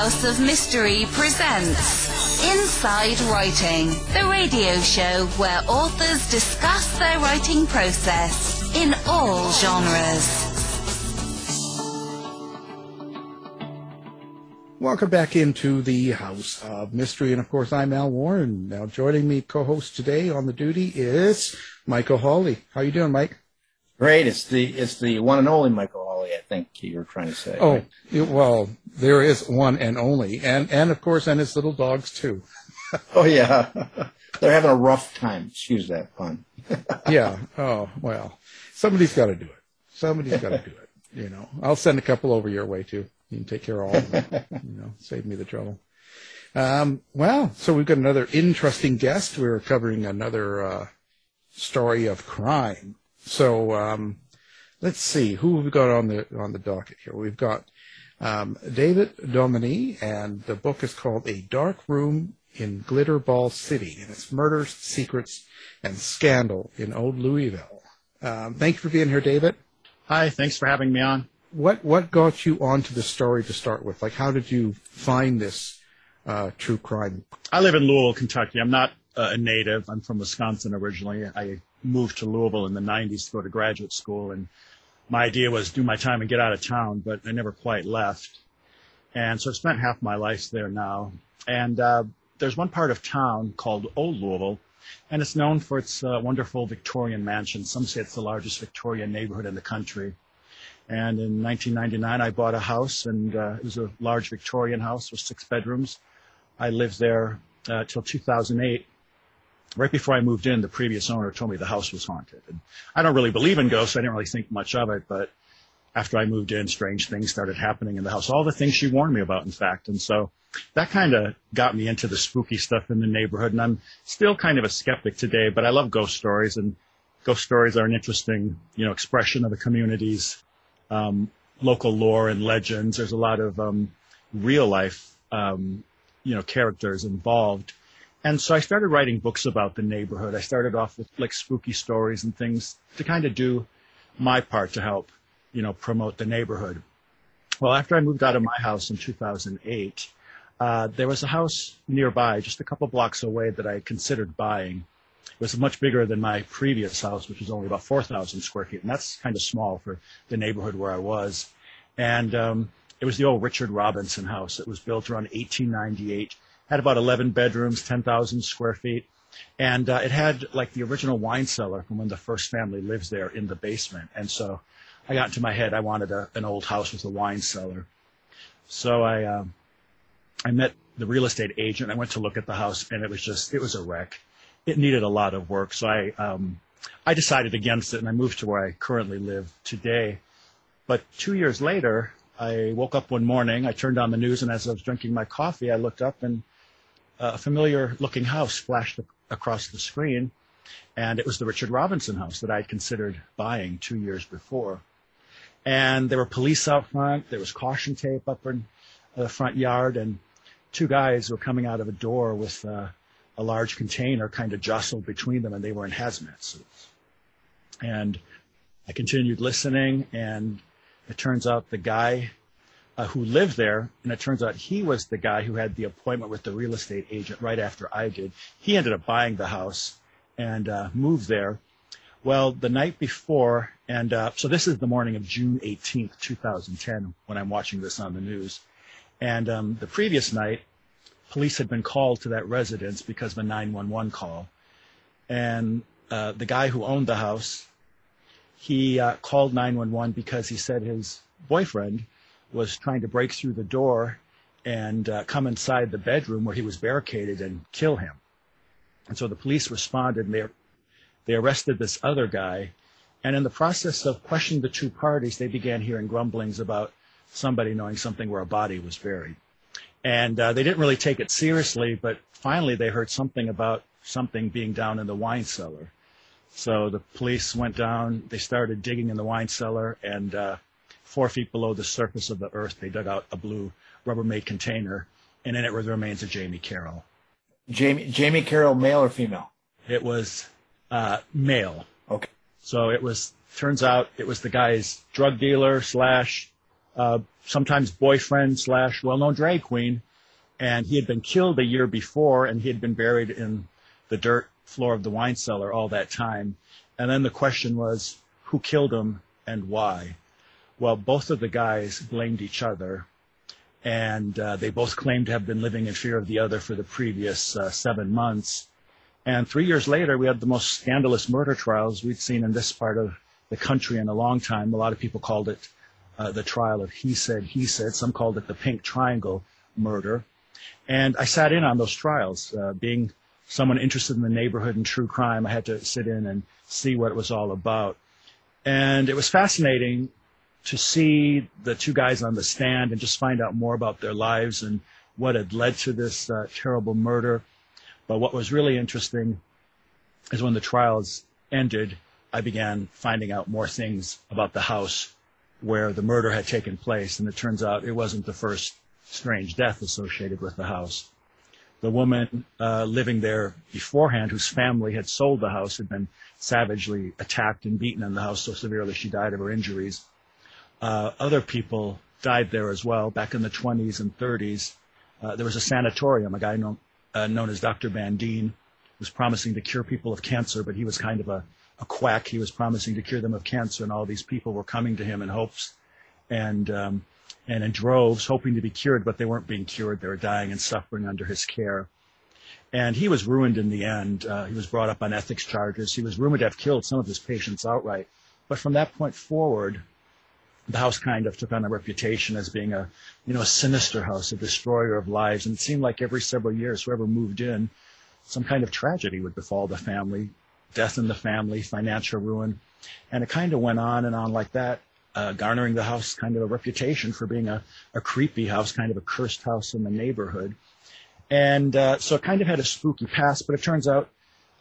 House of Mystery presents Inside Writing, the radio show where authors discuss their writing process in all genres. Welcome back into the House of Mystery, and of course, I'm Al Warren. Now, joining me, co-host today on the duty is Michael Hawley. How are you doing, Mike? Great. It's the it's the one and only Michael I think you were trying to say. Oh, right? you- well, there is one and only, and and of course, and his little dogs too. oh yeah. They're having a rough time. Excuse that pun. Yeah. Oh well, somebody's got to do it. Somebody's got to do it. You know, I'll send a couple over your way too. You can take care of all of them. You know, save me the trouble. Um, well, so we've got another interesting guest. We're covering another uh, story of crime. So um, let's see who we've we got on the on the docket here. We've got um, David Dominé, and the book is called A Dark Room in Glitterball City, and it's murders, secrets, and scandal in Old Louisville. Um, thank you for being here, David. Hi, thanks for having me on. What what got you onto the story to start with? Like, how did you find this uh, true crime? I live in Louisville, Kentucky. I'm not uh, a native. I'm from Wisconsin originally. I moved to Louisville in the 90s to go to graduate school, and my idea was do my time and get out of town, but I never quite left. And so I've spent half my life there now. And uh, there's one part of town called Old Louisville, and it's known for its uh, wonderful Victorian mansion. Some say it's the largest Victorian neighborhood in the country. And in 1999, I bought a house, and uh, it was a large Victorian house with six bedrooms. I lived there uh, till 2008. Right before I moved in, the previous owner told me the house was haunted. And I don't really believe in ghosts. I didn't really think much of it, but after I moved in, strange things started happening in the house. All the things she warned me about, in fact. And so that kind of got me into the spooky stuff in the neighborhood. And I'm still kind of a skeptic today, but I love ghost stories and ghost stories are an interesting, you know, expression of the community's um, local lore and legends. There's a lot of um, real life, um, you know, characters involved. And so I started writing books about the neighborhood. I started off with like spooky stories and things to kind of do my part to help, you know, promote the neighborhood. Well, after I moved out of my house in 2008, uh, there was a house nearby, just a couple blocks away, that I considered buying. It was much bigger than my previous house, which was only about 4,000 square feet, and that's kind of small for the neighborhood where I was. And um, it was the old Richard Robinson house. It was built around 1898, had about 11 bedrooms, 10,000 square feet, and uh, it had like the original wine cellar from when the first family lives there in the basement. And so I got into my head I wanted a, an old house with a wine cellar. So I um, I met the real estate agent. I went to look at the house, and it was just it was a wreck. It needed a lot of work, so I um, I decided against it, and I moved to where I currently live today. But two years later, I woke up one morning. I turned on the news, and as I was drinking my coffee, I looked up, and a familiar-looking house flashed across the screen, and it was the Richard Robinson house that I had considered buying two years before. And there were police out front. There was caution tape up in the front yard, and two guys were coming out of a door with uh, a large container kind of jostled between them, and they were in hazmat suits. And I continued listening, and it turns out the guy uh, who lived there, and it turns out he was the guy who had the appointment with the real estate agent right after I did. He ended up buying the house and uh, moved there. Well, the night before, and uh, so this is the morning of June 18th, 2010, when I'm watching this on the news. And um, the previous night, police had been called to that residence because of a 911 call. And uh, the guy who owned the house, he uh, called 911 because he said his boyfriend was trying to break through the door and uh, come inside the bedroom where he was barricaded and kill him. And so the police responded and they, they arrested this other guy. And in the process of questioning the two parties, they began hearing grumblings about somebody knowing something where a body was buried. And uh, they didn't really take it seriously, but finally they heard something about something being down in the wine cellar. So the police went down, they started digging in the wine cellar, and uh, four feet below the surface of the earth, they dug out a blue Rubbermaid container, and in it were the remains of Jamie Carroll. Jamie Jamie Carroll, male or female? It was uh, male. Okay. So it was, turns out it was the guy's drug dealer slash uh, sometimes boyfriend slash well-known drag queen, and he had been killed a year before, and he had been buried in the dirt floor of the wine cellar all that time. And then the question was, who killed him and why? Well, both of the guys blamed each other, and uh, they both claimed to have been living in fear of the other for the previous uh, seven months. And three years later, we had the most scandalous murder trials we'd seen in this part of the country in a long time. A lot of people called it uh, the trial of he said, he said. Some called it the pink triangle murder. And I sat in on those trials. Uh, being someone interested in the neighborhood and true crime, I had to sit in and see what it was all about. And it was fascinating to see the two guys on the stand and just find out more about their lives and what had led to this uh, terrible murder. But what was really interesting is when the trials ended, I began finding out more things about the house where the murder had taken place. And it turns out it wasn't the first strange death associated with the house. The woman uh, living there beforehand, whose family had sold the house, had been savagely attacked and beaten in the house so severely she died of her injuries. Uh, other people died there as well back in the 20s and 30s. Uh, there was a sanatorium, a guy known, uh, known as Dr. Bandine, was promising to cure people of cancer, but he was kind of a, a quack. He was promising to cure them of cancer, and all these people were coming to him in hopes and um, and in droves, hoping to be cured, but they weren't being cured. They were dying and suffering under his care. And he was ruined in the end. Uh, he was brought up on ethics charges. He was rumored to have killed some of his patients outright. But from that point forward, the house kind of took on a reputation as being a, you know, a sinister house, a destroyer of lives. And it seemed like every several years, whoever moved in, some kind of tragedy would befall the family, death in the family, financial ruin. And it kind of went on and on like that, uh, garnering the house kind of a reputation for being a, a creepy house, kind of a cursed house in the neighborhood. And uh, so it kind of had a spooky past, but it turns out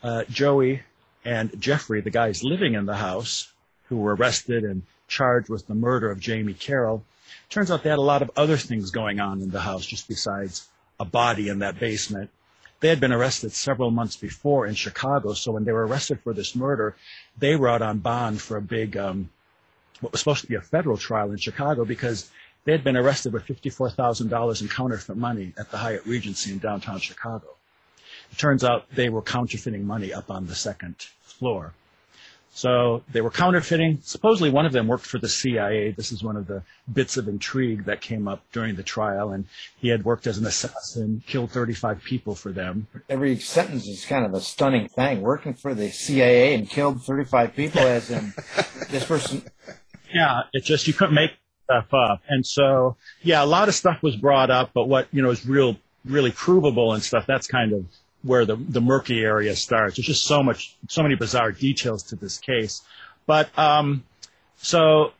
uh, Joey and Jeffrey, the guys living in the house who were arrested and charged with the murder of Jamie Carroll, turns out they had a lot of other things going on in the house just besides a body in that basement. They had been arrested several months before in Chicago, so when they were arrested for this murder, they were out on bond for a big, um, what was supposed to be a federal trial in Chicago because they had been arrested with $54,000 in counterfeit money at the Hyatt Regency in downtown Chicago. It turns out they were counterfeiting money up on the second floor. So they were counterfeiting. Supposedly one of them worked for the CIA. This is one of the bits of intrigue that came up during the trial. And he had worked as an assassin, killed 35 people for them. Every sentence is kind of a stunning thing. Working for the CIA and killed 35 people as in this person. Yeah, it's just, you couldn't make stuff up. And so, yeah, a lot of stuff was brought up, but what, you know, is real, really provable and stuff, that's kind of where the, the murky area starts. There's just so much, so many bizarre details to this case. But, um, so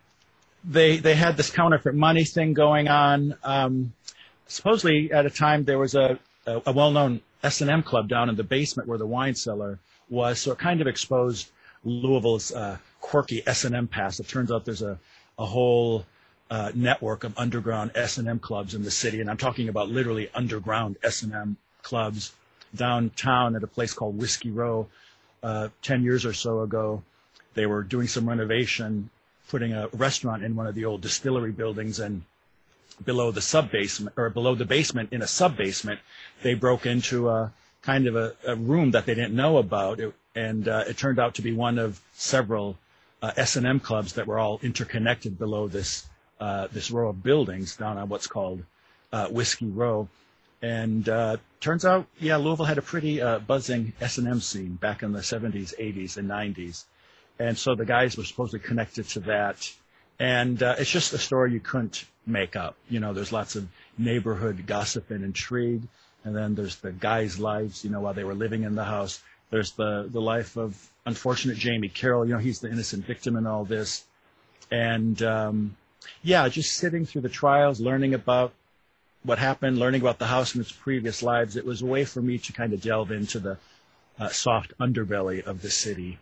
they, they had this counterfeit money thing going on. Um, supposedly at a time there was a, a, a well-known S&M club down in the basement where the wine cellar was. So it kind of exposed Louisville's, uh, quirky S&M past. It turns out there's a, a whole, uh, network of underground S&M clubs in the city. And I'm talking about literally underground S&M clubs downtown at a place called Whiskey Row uh, 10 years or so ago. They were doing some renovation, putting a restaurant in one of the old distillery buildings and below the sub basement or below the basement in a sub basement, they broke into a kind of a, a room that they didn't know about. It, and uh, it turned out to be one of several uh, S&M clubs that were all interconnected below this uh, this row of buildings down on what's called uh, Whiskey Row. And uh, turns out, yeah, Louisville had a pretty uh, buzzing S&M scene back in the 70s, 80s, and 90s. And so the guys were supposedly connected to that. And uh, it's just a story you couldn't make up. You know, there's lots of neighborhood gossip and intrigue. And then there's the guys' lives, you know, while they were living in the house. There's the, the life of unfortunate Jamie Carroll. You know, he's the innocent victim in all this. And, um, yeah, just sitting through the trials, learning about what happened, learning about the house and its previous lives, it was a way for me to kind of delve into the uh, soft underbelly of the city.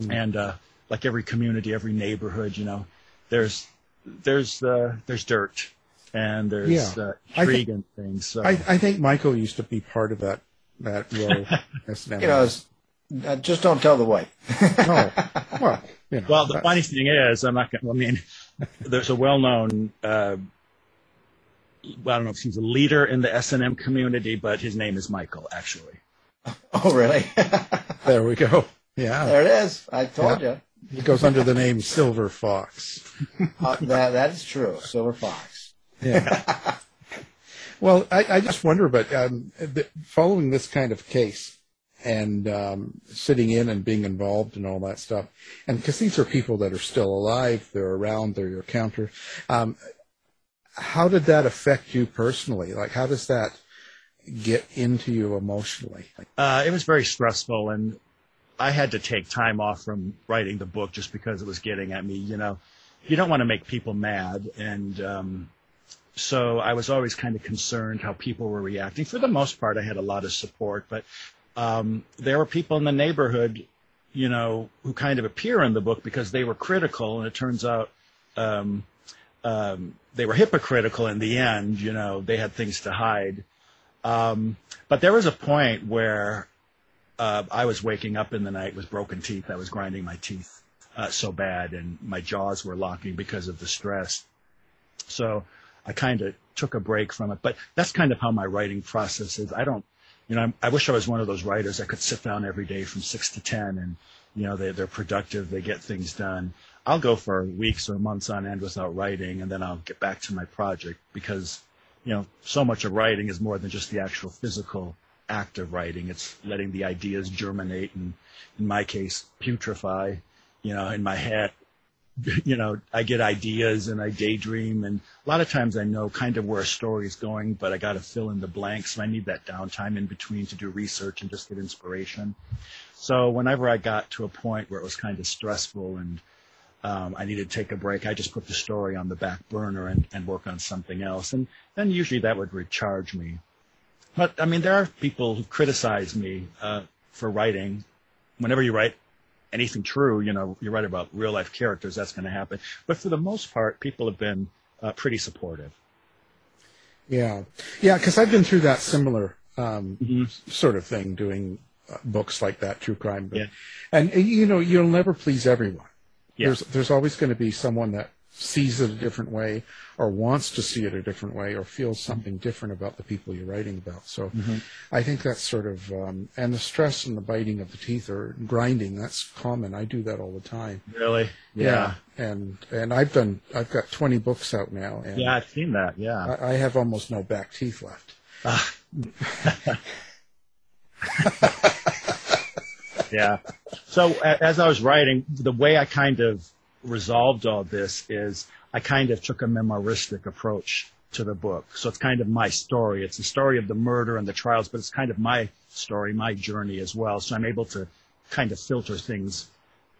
Mm. And uh, like every community, every neighborhood, you know, there's there's uh, there's dirt and there's Yeah. uh, intrigue thi- and things. So. I, I think Michael used to be part of that that row. S&M. You know, it's, uh, just don't tell the wife. no. Well, you know. Well, the funny thing is, I'm not going. to I mean, there's a well-known. Uh, I don't know if he's a leader in the S and M community, but his name is Michael. Actually, Oh, really? There we go. Yeah. there it is. I told Yeah. He goes under the name Silver Fox. Uh, that that is true. Silver Fox. Yeah. well, I, I just wonder, but um, following this kind of case and um, sitting in and being involved and all that stuff, and because these are people that are still alive, they're around, they're your counter. Um, how did that affect you personally? Like, how does that get into you emotionally? uh, it was very stressful, and I had to take time off from writing the book just because it was getting at me. You know, you don't want to make people mad, and um, so I was always kind of concerned how people were reacting. For the most part, I had a lot of support, but um, there were people in the neighborhood, you know, who kind of appear in the book because they were critical, and it turns out um, um, they were hypocritical in the end. You know, they had things to hide. Um, but there was a point where uh, I was waking up in the night with broken teeth. I was grinding my teeth uh, so bad, and my jaws were locking because of the stress. So I kind of took a break from it. But that's kind of how my writing process is. I don't, you know, I'm, I wish I was one of those writers that could sit down every day from six to ten, and you know, they, they're productive, they get things done. I'll go for weeks or months on end without writing, and then I'll get back to my project because, you know, so much of writing is more than just the actual physical act of writing. It's letting the ideas germinate and, in my case, putrefy, you know, in my head. You know, I get ideas and I daydream, and a lot of times I know kind of where a story is going, but I got to fill in the blanks. So I need that downtime in between to do research and just get inspiration. So whenever I got to a point where it was kind of stressful and um, I needed to take a break, I just put the story on the back burner and, and work on something else. And then usually that would recharge me. But I mean, there are people who criticize me uh, for writing. Whenever you write anything true, you know, you write about real life characters, that's going to happen. But for the most part, people have been uh, pretty supportive. Yeah, yeah, because I've been through that similar um, Mhm. sort of thing, doing uh, books like that, true crime. But, Yeah. and you know, you'll never please everyone. Yeah. There's there's always going to be someone that sees it a different way, or wants to see it a different way, or feels something different about the people you're writing about. So, Mm-hmm. I think that's sort of um, and the stress and the biting of the teeth or grinding. That's common. I do that all the time. Really? Yeah. and and I've done. I've got 20 books out now, and Yeah, I've seen that. Yeah. I, I have almost no back teeth left. Yeah. So as I was writing, the way I kind of resolved all this is I kind of took a memoristic approach to the book. So it's kind of my story. It's the story of the murder and the trials, but it's kind of my story, my journey as well. So I'm able to kind of filter things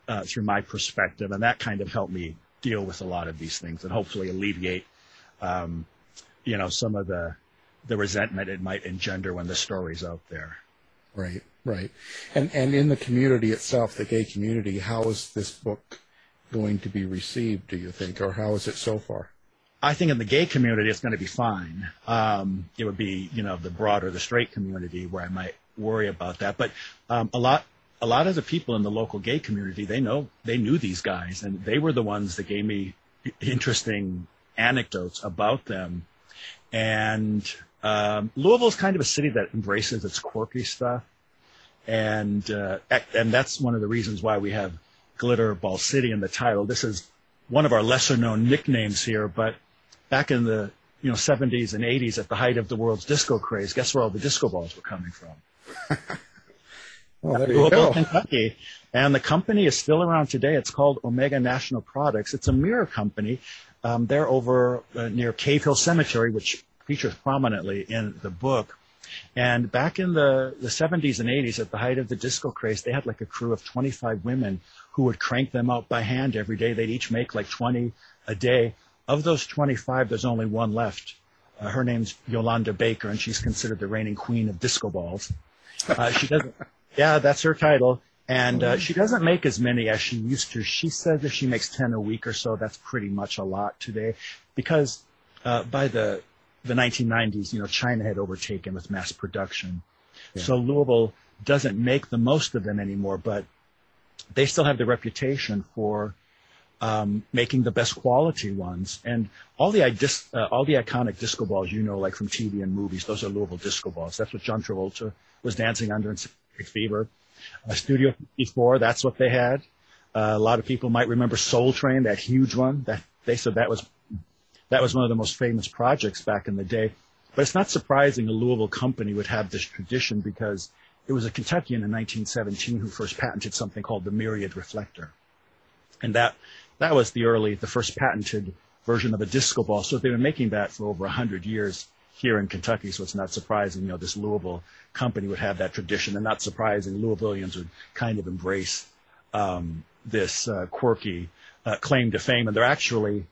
uh, through my perspective, and that kind of helped me deal with a lot of these things and hopefully alleviate, um, you know, some of the the resentment it might engender when the story's out there. Right, right. And and in the community itself, the gay community, how is this book going to be received? Do you think, or how is it so far? I think in the gay community, it's going to be fine. Um, it would be, you know, the broader, the straight community where I might worry about that. But um, a lot, a lot of the people in the local gay community, they know, they knew these guys, and they were the ones that gave me interesting anecdotes about them. And um, Louisville is kind of a city that embraces its quirky stuff, and uh, and that's one of the reasons why we have Glitter Ball City in the title. This is one of our lesser known nicknames here, but back in the you know 70s and 80s at the height of the world's disco craze, guess where all the disco balls were coming from? Well, there you Louisville, go. Kentucky. And the company is still around today. It's called Omega National Products. It's a mirror company. Um, they're over uh, near Cave Hill Cemetery, which features prominently in the book. And back in the, the 70s and 80s, at the height of the disco craze, they had like a crew of 25 women who would crank them out by hand every day. They'd each make like 20 a day. Of those 25, there's only one left. Uh, her name's Yolanda Baker, and she's considered the reigning queen of disco balls. Uh, she doesn't. Yeah, that's her title. And uh, she doesn't make as many as she used to. She says if she makes 10 a week or so, that's pretty much a lot today. Because uh, by the, the 1990s, you know, China had overtaken with mass production. So Louisville doesn't make the most of them anymore, but they still have the reputation for um, making the best quality ones. And all the uh, all the iconic disco balls you know, like from TV and movies, those are Louisville disco balls. That's what John Travolta was dancing under in Fever. Uh, Studio 54, that's what they had. Uh, a lot of people might remember Soul Train, that huge one. That they said that was that was one of the most famous projects back in the day. But it's not surprising a Louisville company would have this tradition because it was a Kentuckian in 1917 who first patented something called the myriad reflector. And that, that was the early, the first patented version of a disco ball. So they've been making that for over 100 years here in Kentucky. So it's not surprising, you know, this Louisville company would have that tradition. And not surprising, Louisvillians would kind of embrace um, this uh, quirky uh, claim to fame. And they're actually,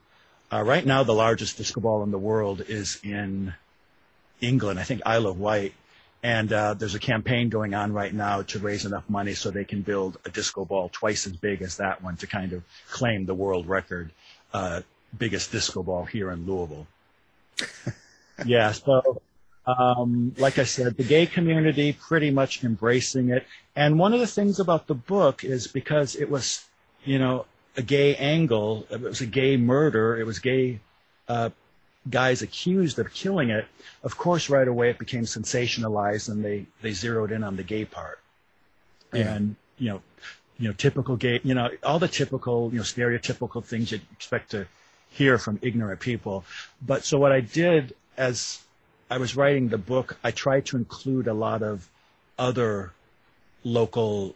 uh, right now, the largest disco ball in the world is in England. I think Isle of Wight. And uh, there's a campaign going on right now to raise enough money so they can build a disco ball twice as big as that one to kind of claim the world record uh, biggest disco ball here in Louisville. yeah, so um, like I said, the gay community pretty much embracing it. And one of the things about the book is because it was, you know, a gay angle, it was a gay murder, it was gay uh, guys accused of killing it, of course, right away it became sensationalized and they, they zeroed in on the gay part. Yeah. And, you know, you know, typical gay, you know, all the typical, you know, stereotypical things you'd expect to hear from ignorant people. But so what I did as I was writing the book, I tried to include a lot of other local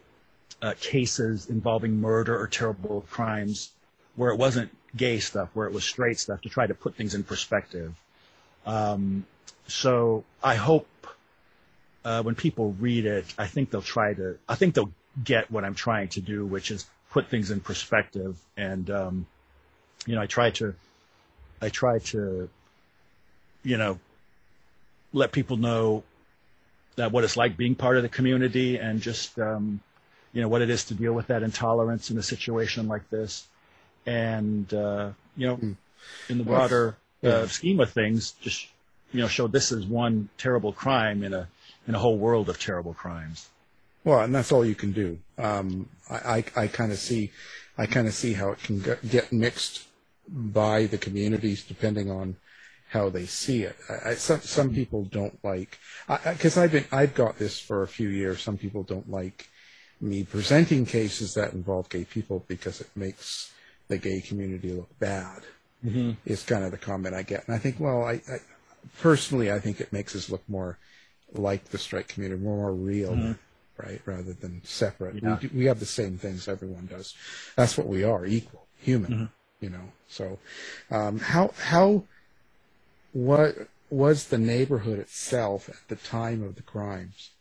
uh, cases involving murder or terrible crimes where it wasn't gay stuff, where it was straight stuff, to try to put things in perspective. Um, so I hope uh, when people read it, I think they'll try to, I think they'll get what I'm trying to do, which is put things in perspective. And, um, you know, I try to, I try to, you know, let people know that what it's like being part of the community and just, um, you know, what it is to deal with that intolerance in a situation like this and uh, you know, mm. in the broader uh, yeah. scheme of things, just you know, show this is one terrible crime in a in a whole world of terrible crimes. Well, and that's all you can do. Um, I, I, I kind of see, I kind of see how it can get mixed by the communities depending on how they see it. I, I, some some people don't like because I've been I've got this for a few years. Some people don't like me presenting cases that involve gay people because it makes the gay community look bad. Mm-hmm. Is kind of the comment I get, and I think, well, I, I, personally, I think it makes us look more like the straight community, more real, mm-hmm. right, rather than separate. Yeah. We, we have the same things everyone does. That's what we are, equal, human. Mm-hmm. You know, so um, how how what was the neighborhood itself at the time of the crimes?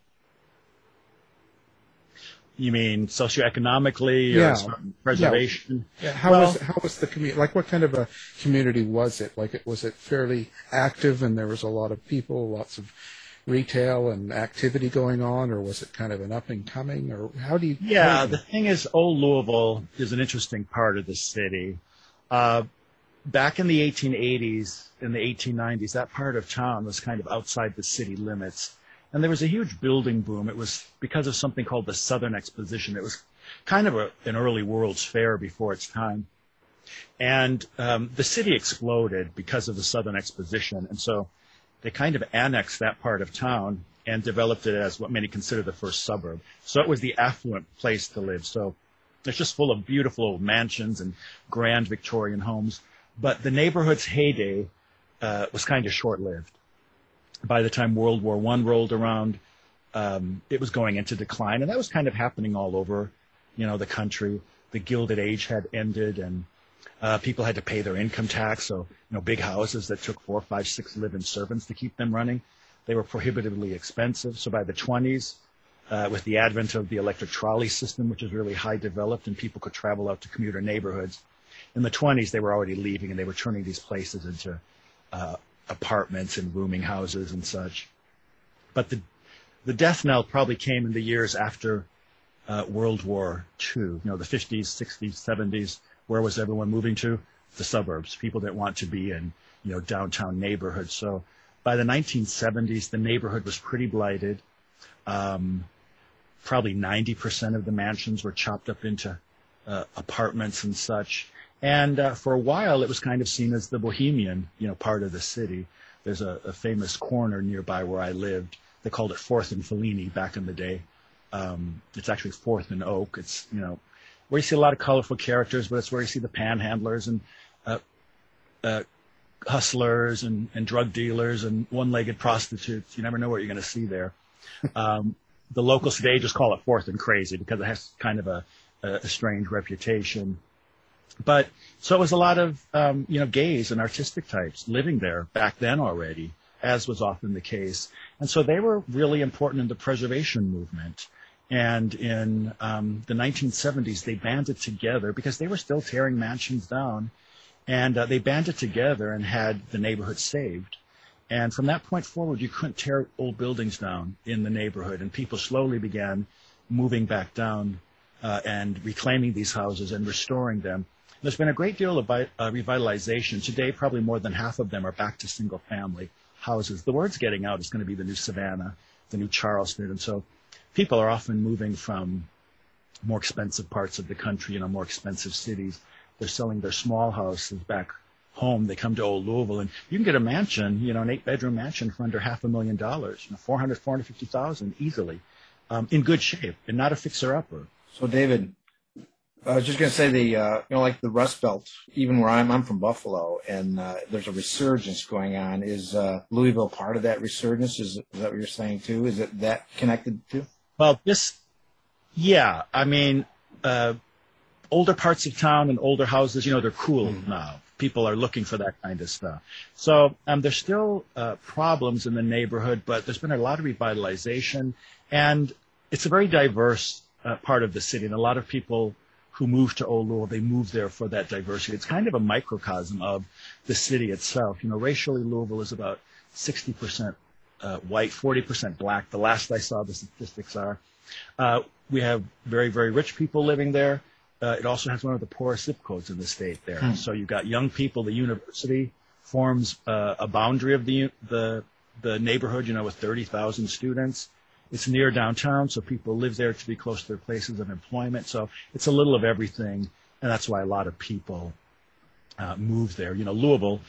You mean socioeconomically yeah. or preservation? Yeah. How well, was how was the community? Like, what kind of a community was it? Like, it was it fairly active, and there was a lot of people, lots of retail and activity going on, or was it kind of an up and coming, or how do you? Yeah, do you... the thing is, old Louisville is an interesting part of the city. Uh, back in the 1880s, in the 1890s, that part of town was kind of outside the city limits and there was a huge building boom. It was because of something called the Southern Exposition. It was kind of a, an early World's Fair before its time. And um, the city exploded because of the Southern Exposition. And so they kind of annexed that part of town and developed it as what many consider the first suburb. So it was the affluent place to live. So it's just full of beautiful old mansions and grand Victorian homes. But the neighborhood's heyday uh, was kind of short lived by the time World War One rolled around, um, it was going into decline, and that was kind of happening all over, you know, the country. The Gilded Age had ended, and uh, people had to pay their income tax. So, you know, big houses that took four, five, six live-in servants to keep them running, they were prohibitively expensive. So by the 20s, uh, with the advent of the electric trolley system, which is really high developed, and people could travel out to commuter neighborhoods, in the 20s they were already leaving, and they were turning these places into uh, apartments and rooming houses and such. But the the death knell probably came in the years after uh, World War II. You know, the 50s, 60s, 70s. Where was everyone moving to? The suburbs. People that want to be in you know downtown neighborhoods. So by the 1970s, the neighborhood was pretty blighted. Um, probably 90% of the mansions were chopped up into uh, apartments and such. And uh, for a while, it was kind of seen as the bohemian, you know, part of the city. There's a, a famous corner nearby where I lived. They called it Fourth and Fellini back in the day. Um, it's actually Fourth and Oak. It's you know where you see a lot of colorful characters, but it's where you see the panhandlers and uh, uh, hustlers and, and drug dealers and one-legged prostitutes. You never know what you're going to see there. Um, the local just call it Fourth and Crazy because it has kind of a, a strange reputation. But so it was a lot of um, you know gays and artistic types living there back then already, as was often the case. And so they were really important in the preservation movement. And in um, the 1970s, they banded together because they were still tearing mansions down and uh, they banded together and had the neighborhood saved. And from that point forward, you couldn't tear old buildings down in the neighborhood, and people slowly began moving back down uh, and reclaiming these houses and restoring them. There's been a great deal of uh, revitalization. Today, probably more than half of them are back to single family houses. The word's getting out it's going to be the new Savannah, the new Charleston. And so people are often moving from more expensive parts of the country, you know, more expensive cities they're selling their small houses back home. They come to old Louisville and you can get a mansion, you know, an eight bedroom mansion for under half a million dollars, you know, 400, 450,000 easily, um, in good shape and not a fixer upper. So David, I was just going to say the, uh, you know, like the Rust Belt, even where I'm, I'm from Buffalo and, uh, there's a resurgence going on. Is, uh, Louisville part of that resurgence? Is, is that what you're saying too? Is it that connected to? Well, this, yeah, I mean, uh, older parts of town and older houses, you know, they're cool mm-hmm. now. People are looking for that kind of stuff. So um, there's still uh, problems in the neighborhood, but there's been a lot of revitalization, and it's a very diverse uh, part of the city. And a lot of people who move to Old Louisville, they move there for that diversity. It's kind of a microcosm of the city itself. You know, racially, Louisville is about 60% uh, white, 40% black. The last I saw, the statistics are. Uh, we have very, very rich people living there uh, it also has one of the poorest zip codes in the state there. Hmm. So you've got young people. The university forms uh, a boundary of the the the neighborhood. You know, with 30,000 students. It's near downtown, so people live there to be close to their places of employment. So it's a little of everything, and that's why a lot of people uh, move there. You know, Louisville.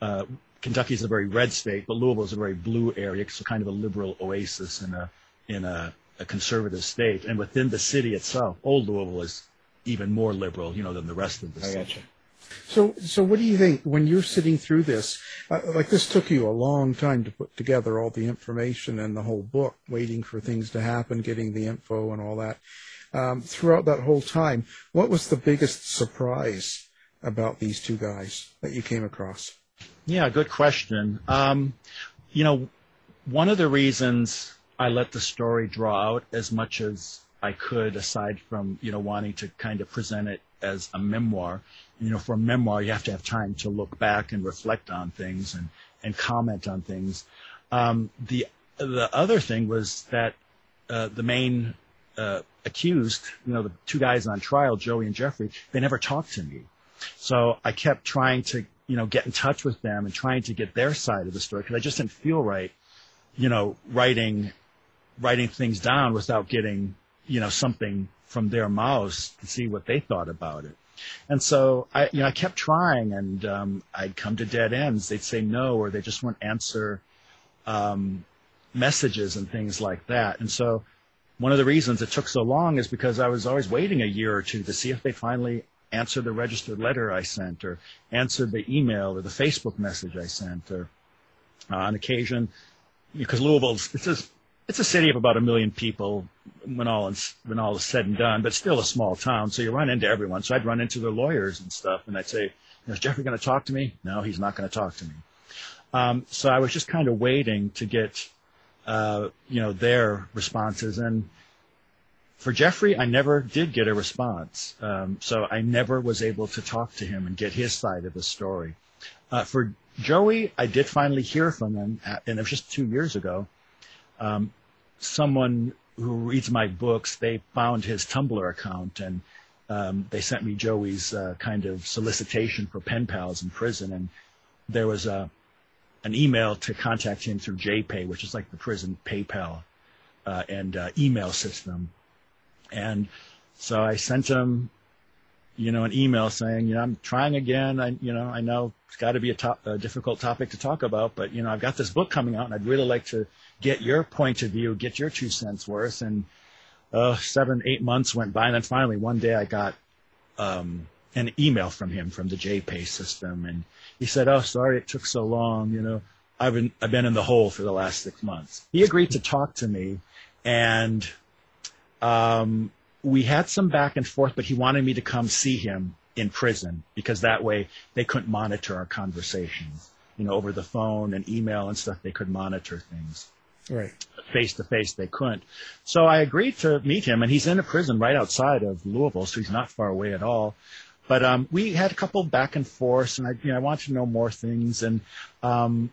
Uh, Kentucky is a very red state, but Louisville is a very blue area, so kind of a liberal oasis in a in a, a conservative state. And within the city itself, Old Louisville is even more liberal, you know, than the rest of the I city. gotcha. So, so what do you think when you're sitting through this? Uh, like this took you a long time to put together all the information and the whole book, waiting for things to happen, getting the info and all that. Um, throughout that whole time, what was the biggest surprise about these two guys that you came across? Yeah, good question. Um, you know, one of the reasons I let the story draw out as much as I could, aside from you know wanting to kind of present it as a memoir. You know, for a memoir, you have to have time to look back and reflect on things and and comment on things. Um, the the other thing was that uh, the main uh, accused, you know, the two guys on trial, Joey and Jeffrey, they never talked to me. So I kept trying to, you know, get in touch with them and trying to get their side of the story because I just didn't feel right, you know, writing writing things down without getting you know, something from their mouths to see what they thought about it. And so I, you know, I kept trying, and um, I'd come to dead ends. They'd say no, or they just wouldn't answer um, messages and things like that. And so one of the reasons it took so long is because I was always waiting a year or two to see if they finally answered the registered letter I sent, or answered the email or the Facebook message I sent, or uh, on occasion, because Louisville's it's a it's a city of about a million people when all is, when all is said and done, but still a small town. So you run into everyone. So I'd run into their lawyers and stuff, and I'd say, "Is Jeffrey going to talk to me?" No, he's not going to talk to me. Um, so I was just kind of waiting to get, uh, you know, their responses. And for Jeffrey, I never did get a response. Um, so I never was able to talk to him and get his side of the story. Uh, for Joey, I did finally hear from him, at, and it was just two years ago um, someone who reads my books, they found his Tumblr account and um, they sent me Joey's uh, kind of solicitation for pen pals in prison, and there was a an email to contact him through JPay, which is like the prison PayPal uh, and uh, email system. And so I sent him, you know, an email saying, you know, I'm trying again. I, you know, I know it's got to be a, a difficult topic to talk about, but you know, I've got this book coming out, and I'd really like to get your point of view, get your two cents worth. And uh, seven, eight months went by, and then finally one day I got um, an email from him from the JPay system, and he said, "Oh, sorry, it took so long. You know, I've been I've been in the hole for the last six months." He agreed to talk to me, and um, we had some back and forth, but he wanted me to come see him in prison because that way they couldn't monitor our conversations. You know, over the phone and email and stuff, they could monitor things. Right. Face to face, they couldn't. So I agreed to meet him, and he's in a prison right outside of Louisville, so he's not far away at all. But um, we had a couple back and forths, and I, you know, I wanted to know more things, and um,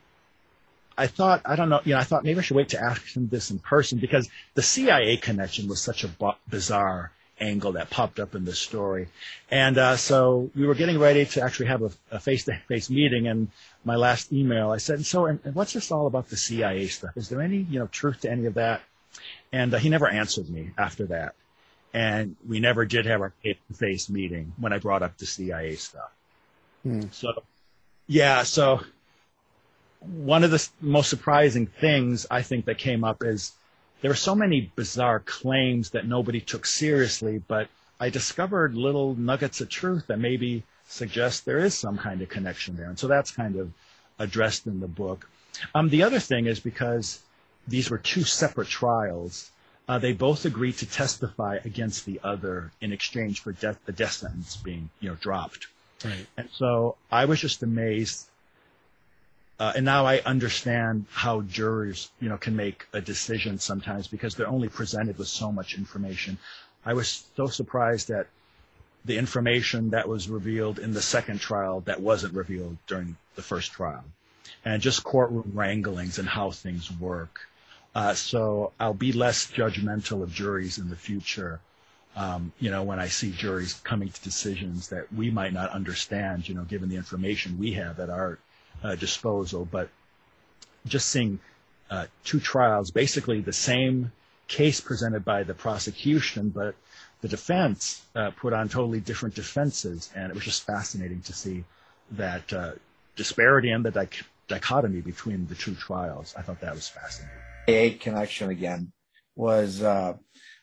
I thought, I don't know, you know, I thought maybe I should wait to ask him this in person because the CIA connection was such a b- bizarre angle that popped up in the story. And uh, so we were getting ready to actually have a, face-to-face meeting. And my last email, I said, "So, and, and what's this all about the CIA stuff? Is there any, you know, truth to any of that?" And uh, he never answered me after that. And we never did have our face-to-face meeting when I brought up the CIA stuff. Hmm. So, yeah, so one of the most surprising things I think that came up is there were so many bizarre claims that nobody took seriously, but I discovered little nuggets of truth that maybe suggest there is some kind of connection there. And so that's kind of addressed in the book. Um, the other thing is because these were two separate trials, uh, they both agreed to testify against the other in exchange for death, the death sentence being, you know, dropped. Right. And so I was just amazed uh, and now I understand how jurors, you know, can make a decision sometimes because they're only presented with so much information. I was so surprised that the information that was revealed in the second trial that wasn't revealed during the first trial, and just courtroom wranglings and how things work. Uh, so I'll be less judgmental of juries in the future. Um, you know, when I see juries coming to decisions that we might not understand, you know, given the information we have at our uh, disposal, but just seeing uh, two trials, basically the same case presented by the prosecution, but the defense uh, put on totally different defenses, and it was just fascinating to see that uh, disparity and the dich- dichotomy between the two trials. I thought that was fascinating. A connection again was, uh,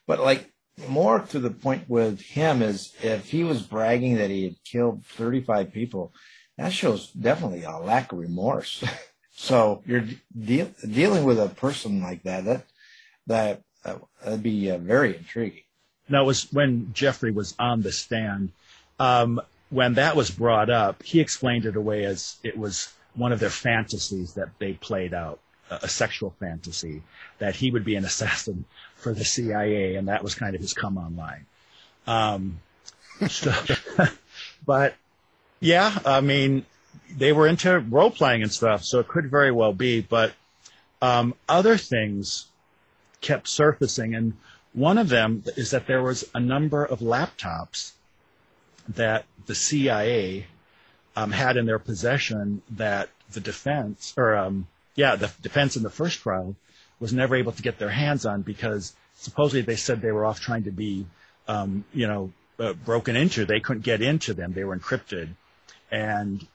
but like more to the point with him is if he was bragging that he had killed 35 people, that shows definitely a lack of remorse. so you're de- dealing with a person like that. That that uh, that'd be uh, very intriguing. Now, it was when Jeffrey was on the stand. Um, when that was brought up, he explained it away as it was one of their fantasies that they played out, a, sexual fantasy, that he would be an assassin for the CIA, and that was kind of his come on line. Um, so, but yeah, I mean, they were into role playing and stuff, so it could very well be. But um, other things kept surfacing, and one of them is that there was a number of laptops that the CIA um, had in their possession that the defense, or um, yeah, the defense in the first trial was never able to get their hands on because supposedly they said they were off trying to be, um, you know, uh, broken into. They couldn't get into them; they were encrypted and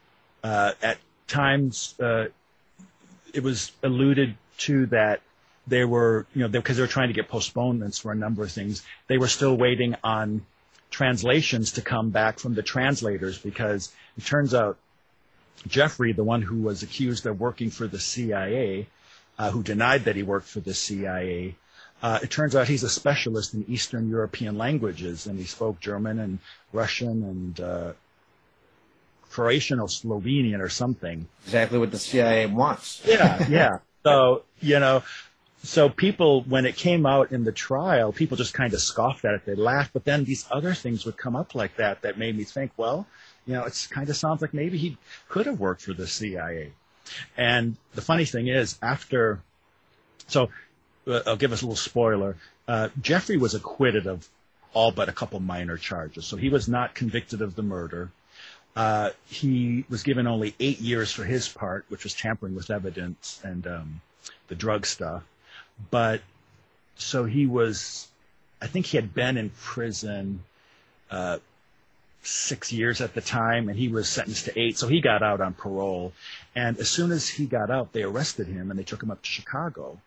uh, at times uh, it was alluded to that they were, you know, because they, they were trying to get postponements for a number of things. They were still waiting on translations to come back from the translators because it turns out Jeffrey, the one who was accused of working for the CIA, uh, who denied that he worked for the CIA, uh, it turns out he's a specialist in Eastern European languages, and he spoke German and Russian and uh, Croatian or Slovenian or something. Exactly what the CIA wants. Yeah, yeah. so, you know, so people, when it came out in the trial, people just kind of scoffed at it. They laughed, but then these other things would come up like that that made me think, well, you know, it kind of sounds like maybe he could have worked for the CIA. And the funny thing is, after, so uh, I'll give us a little spoiler. Uh, Jeffrey was acquitted of all but a couple minor charges. So he was not convicted of the murder. Uh, he was given only eight years for his part, which was tampering with evidence and um, the drug stuff. But so he was, I think he had been in prison uh, six years at the time, and he was sentenced to eight, so he got out on parole. And as soon as he got out, they arrested him and they took him up to Chicago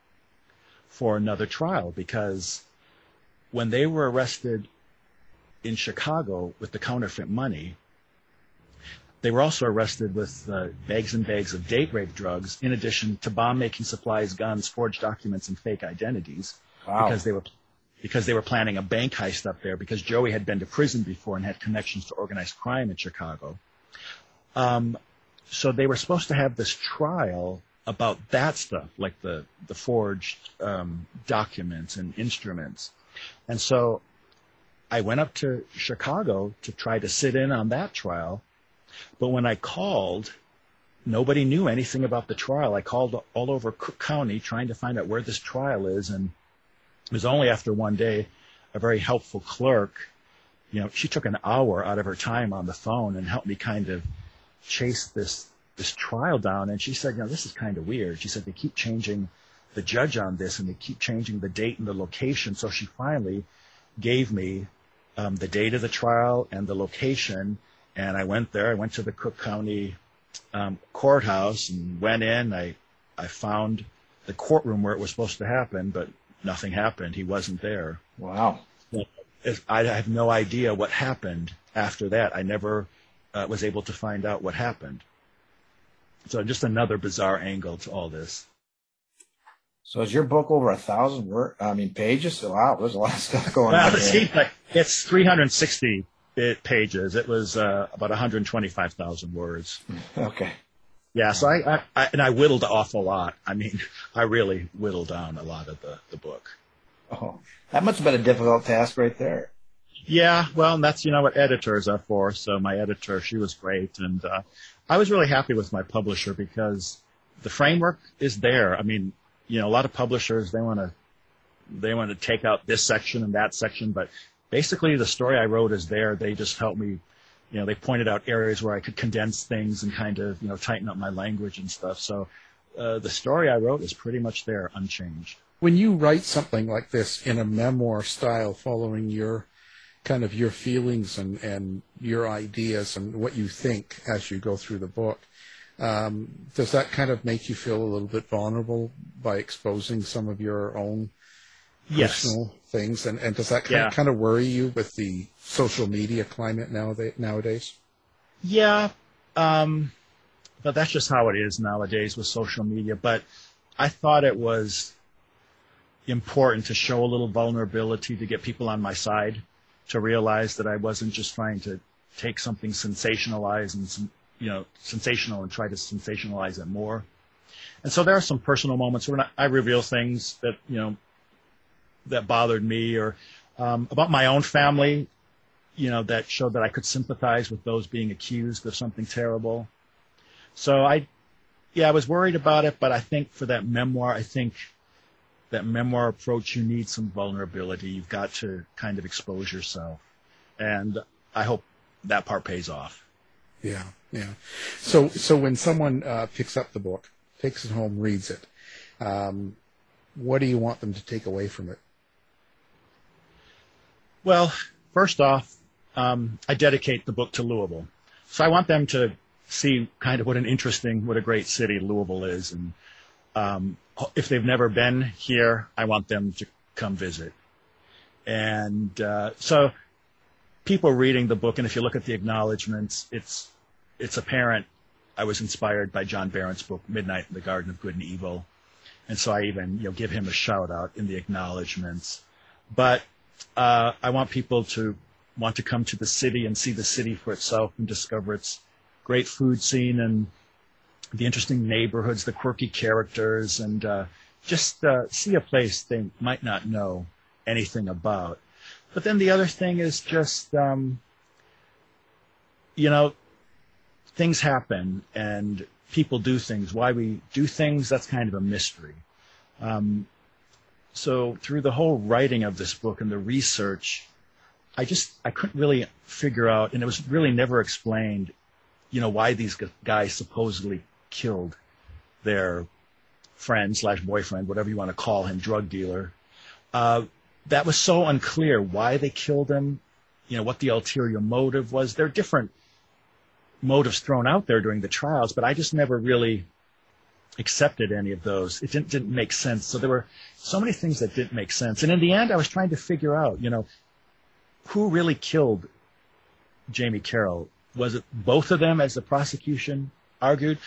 for another trial because when they were arrested in Chicago with the counterfeit money, they were also arrested with uh, bags and bags of date rape drugs, in addition to bomb making supplies, guns, forged documents, and fake identities, Wow. because they were because they were planning a bank heist up there. Because Joey had been to prison before and had connections to organized crime in Chicago. Um, so they were supposed to have this trial about that stuff, like the the forged um, documents and instruments, and so I went up to Chicago to try to sit in on that trial. But when I called, nobody knew anything about the trial. I called all over Cook County trying to find out where this trial is, and it was only after one day a very helpful clerk, you know, she took an hour out of her time on the phone and helped me kind of chase this this trial down. And she said, you know, this is kind of weird. She said they keep changing the judge on this, and they keep changing the date and the location. So she finally gave me um, the date of the trial and the location. And I went there. I went to the Cook County um, courthouse and went in. I I found the courtroom where it was supposed to happen, but nothing happened. He wasn't there. Wow. I have no idea what happened after that. I never uh, was able to find out what happened. So just another bizarre angle to all this. So is your book over a thousand word? I mean, pages? Wow, there's a lot of stuff going Well, on. it seems like it's 360 bit pages. It was uh, about 125,000 words. Okay. Yeah, so I, I, I and I whittled an awful lot. I mean, I really whittled down a lot of the, the book. Oh, that must have been a difficult task right there. Yeah, well, and that's you know what editors are for. So my editor, she was great, and uh, I was really happy with my publisher because the framework is there. I mean, you know, a lot of publishers they want to they want to take out this section and that section, but basically the story I wrote is there. They just helped me. You know, they pointed out areas where I could condense things and kind of you know tighten up my language and stuff. So uh, the story I wrote is pretty much there, unchanged. When you write something like this in a memoir style, following your kind of your feelings and, and your ideas and what you think as you go through the book, um, does that kind of make you feel a little bit vulnerable by exposing some of your own Yes. personal things? And, and does that kind, Yeah. of, kind of worry you with the social media climate nowadays? nowadays? Yeah, um, but that's just how it is nowadays with social media. But I thought it was important to show a little vulnerability to get people on my side, to realize that I wasn't just trying to take something sensationalized and you know sensational and try to sensationalize it more. And so there are some personal moments where I reveal things that you know that bothered me or um, about my own family you know, that showed that I could sympathize with those being accused of something terrible. So I, yeah, I was worried about it, but I think for that memoir, I think that memoir approach, you need some vulnerability. You've got to kind of expose yourself. And I hope that part pays off. Yeah, yeah. So, so when someone uh, picks up the book, takes it home, reads it, um, what do you want them to take away from it? Well, first off, um, I dedicate the book to Louisville. So I want them to see kind of what an interesting, what a great city Louisville is. And um, if they've never been here, I want them to come visit. And uh, so people reading the book, and if you look at the acknowledgments, it's, it's apparent I was inspired by John Berendt's book, Midnight in the Garden of Good and Evil. And so I even, you know, give him a shout out in the acknowledgments. But uh, I want people to want to come to the city and see the city for itself and discover its great food scene and the interesting neighborhoods, the quirky characters, and uh, just uh, see a place they might not know anything about. But then the other thing is just, um, you know, things happen and people do things. Why we do things, that's kind of a mystery. Um, so through the whole writing of this book and the research, I just I couldn't really figure out, and it was really never explained, you know, why these guys supposedly killed their friend slash boyfriend, whatever you want to call him, drug dealer. Uh, that was so unclear why they killed him. you know, what the ulterior motive was. There are different motives thrown out there during the trials, but I just never really accepted any of those. It didn't, didn't make sense. So there were so many things that didn't make sense. And in the end, I was trying to figure out, you know, who really killed Jamie Carroll? Was it both of them, as the prosecution argued?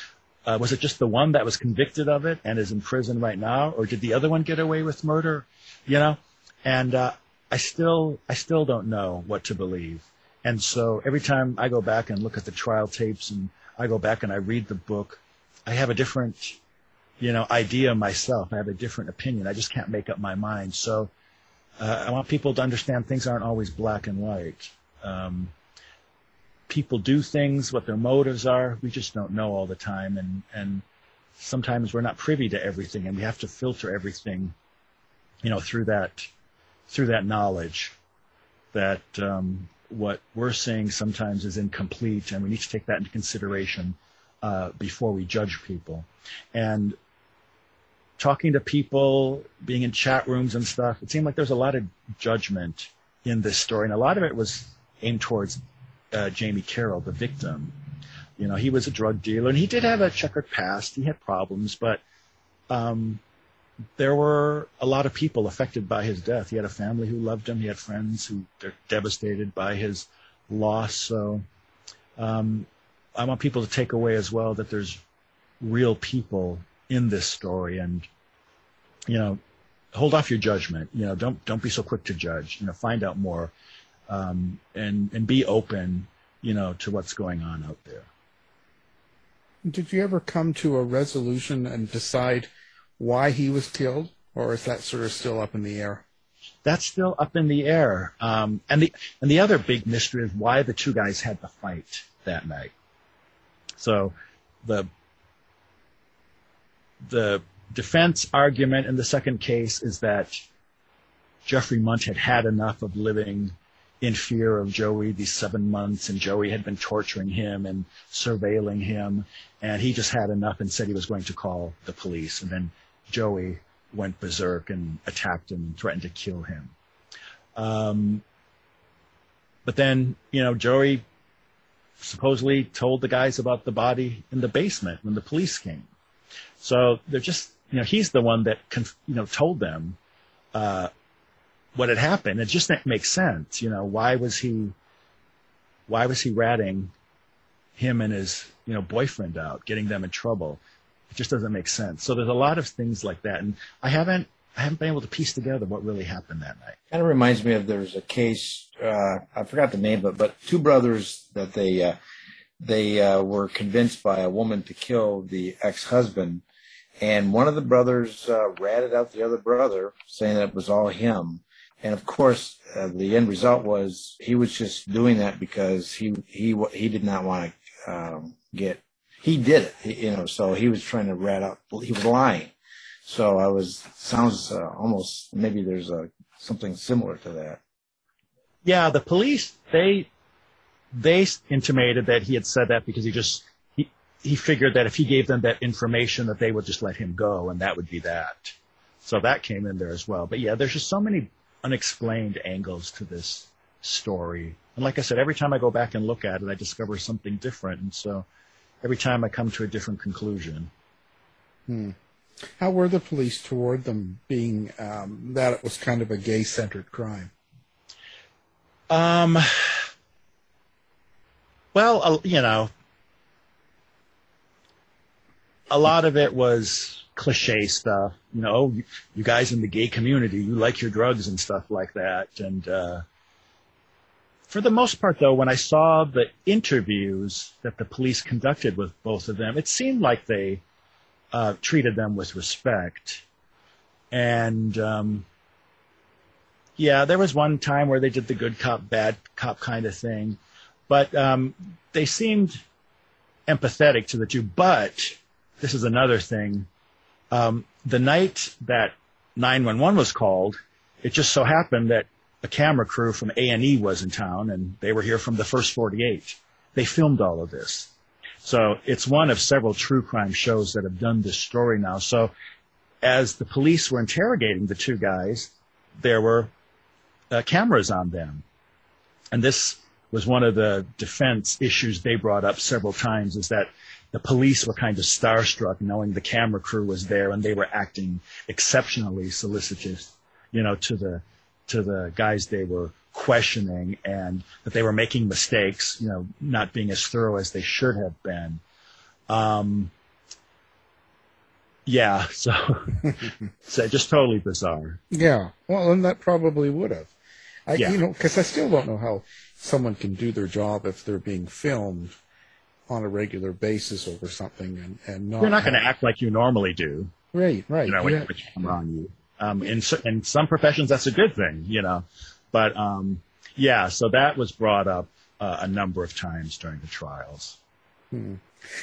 Uh, was it just the one that was convicted of it and is in prison right now, or did the other one get away with murder? You know, and uh, I still, I still don't know what to believe. And so every time I go back and look at the trial tapes, and I go back and I read the book, I have a different, you know, idea myself. I have a different opinion. I just can't make up my mind. So uh, I want people to understand things aren't always black and white. Um, people do things, what their motives are. We just don't know all the time, and and sometimes we're not privy to everything, and we have to filter everything, you know, through that through that knowledge. That um, what we're saying sometimes is incomplete, and we need to take that into consideration uh, before we judge people. And talking to people, being in chat rooms and stuff, it seemed like there was a lot of judgment in this story, and a lot of it was aimed towards uh, Jamie Carroll, the victim. You know, he was a drug dealer, and he did have a checkered past. He had problems, but um, there were a lot of people affected by his death. He had a family who loved him. He had friends who were devastated by his loss. So um, I want people to take away as well that there's real people in this story. And you know hold off your judgment. You know don't don't be so quick to judge. You know find out more um, and and be open you know to what's going on out there. Did you ever come to a resolution and decide why he was killed? Or is that sort of still up in the air? That's still up in the air. Um, and the and the other big mystery is why the two guys had the fight that night so the the defense argument in the second case is that Jeffrey Mundt had had enough of living in fear of Joey these seven months, and Joey had been torturing him and surveilling him, and he just had enough and said he was going to call the police. And then Joey went berserk and attacked him and threatened to kill him. Um, but then, you know, Joey supposedly told the guys about the body in the basement when the police came. So they're just, you know, he's the one that, conf- you know, told them uh, what had happened. It just makes sense, you know. Why was he, why was he ratting him and his, you know, boyfriend out, getting them in trouble? It just doesn't make sense. So there's a lot of things like that, and I haven't, I haven't been able to piece together what really happened that night. Kind of reminds me of there's a case, uh, I forgot the name it, but two brothers that they. Uh, they uh, were convinced by a woman to kill the ex-husband and one of the brothers uh, ratted out the other brother, saying that it was all him. And of course, uh, the end result was he was just doing that because he he he did not want to um, get. He did it, you know. So he was trying to rat out. He was lying. So I was sounds uh, almost maybe there's a something similar to that. Yeah, the police they they intimated that he had said that because he just he he figured that if he gave them that information that they would just let him go and that would be that. So that came in there as well. But yeah, there's just so many unexplained angles to this story. And like I said, every time I go back and look at it, I discover something different. And so every time I come to a different conclusion. Hmm. How were the police toward them being um, that it was kind of a gay centered crime? Um, well, uh, you know, a lot of it was cliche stuff. You know, you, you, guys in the gay community, you like your drugs and stuff like that. And uh, for the most part, though, when I saw the interviews that the police conducted with both of them, it seemed like they uh, treated them with respect. And um, yeah, there was one time where they did the good cop, bad cop kind of thing, but um, they seemed empathetic to the two. But this is another thing. Um, the night that 911 was called, it just so happened that a camera crew from A&E was in town, and they were here from the first 48. They filmed all of this. So it's one of several true crime shows that have done this story now. So as the police were interrogating the two guys, there were uh, cameras on them. and this was one of the defense issues they brought up several times is that the police were kind of starstruck knowing the camera crew was there and they were acting exceptionally solicitous, you know, to the to the guys they were questioning and that they were making mistakes, you know, not being as thorough as they should have been. Um, yeah, so so just totally bizarre. Yeah, well, and that probably would have. I, Yeah. you know, because I still don't know how someone can do their job if they're being filmed on a regular basis over something and, and not. You're not going to act like you normally do. Right, right. you know, when, yeah. you come on you. Um, in, in some professions, that's a good thing, you know. But um, yeah, so that was brought up uh, a number of times during the trials.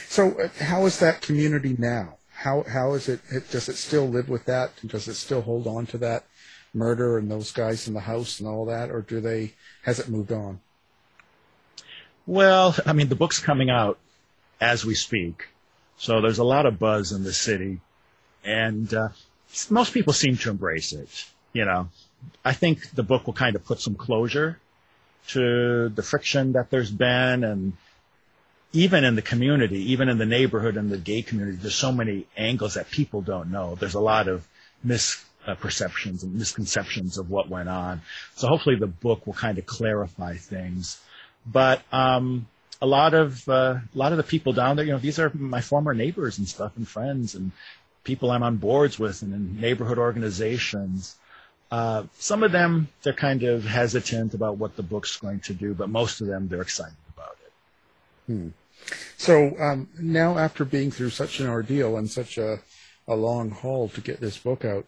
So, uh, how is that community now? How how is it, it? Does it still live with that? Does it still hold on to that murder and those guys in the house and all that, or do they? Has it moved on? Well, I mean, the book's coming out as we speak, so there's a lot of buzz in the city, and uh, most people seem to embrace it. You know, I think the book will kind of put some closure to the friction that there's been, and even in the community, even in the neighborhood and the gay community, there's so many angles that people don't know. There's a lot of misperceptions and misconceptions of what went on. So hopefully the book will kind of clarify things. But um, a lot of uh, a lot of the people down there, you know, these are my former neighbors and stuff, and friends, and people I'm on boards with, and in neighborhood organizations. Uh, some of them they're kind of hesitant about what the book's going to do, but most of them they're excited about it. Hmm. So um, now, after being through such an ordeal and such a a long haul to get this book out,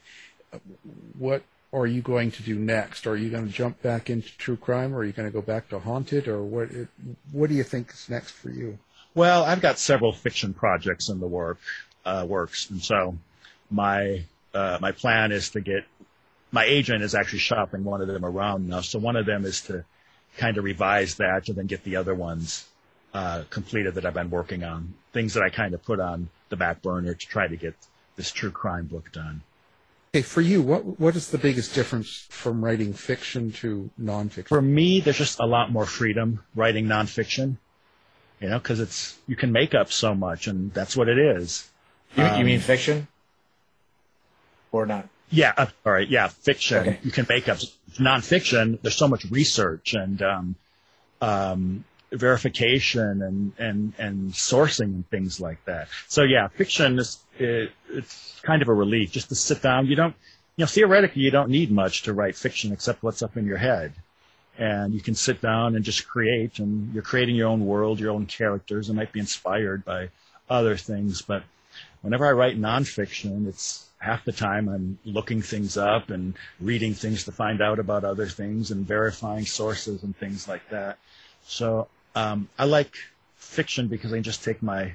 what are you going to do next? Are you going to jump back into true crime, or are you going to go back to haunted, or what? What do you think is next for you? Well, I've got several fiction projects in the work uh, works, and so my uh, my plan is to get my agent is actually shopping one of them around now. So one of them is to kind of revise that and then get the other ones uh, completed that I've been working on. Things that I kind of put on the back burner to try to get this true crime book done. Okay, for you, what what is the biggest difference from writing fiction to nonfiction? For me, there's just a lot more freedom writing nonfiction. You know, because it's you can make up so much, and that's what it is. You, you Um, mean fiction? Or not? Yeah, uh, all right. Yeah, fiction. Okay. You can make up nonfiction. There's so much research and um, um, verification and, and and sourcing and things like that. So yeah, fiction is it, it's kind of a relief just to sit down. You don't, you know, theoretically you don't need much to write fiction except what's up in your head, and you can sit down and just create. And you're creating your own world, your own characters. It might be inspired by other things, but whenever I write nonfiction, it's half the time I'm looking things up and reading things to find out about other things and verifying sources and things like that. So um, I like fiction because I can just take my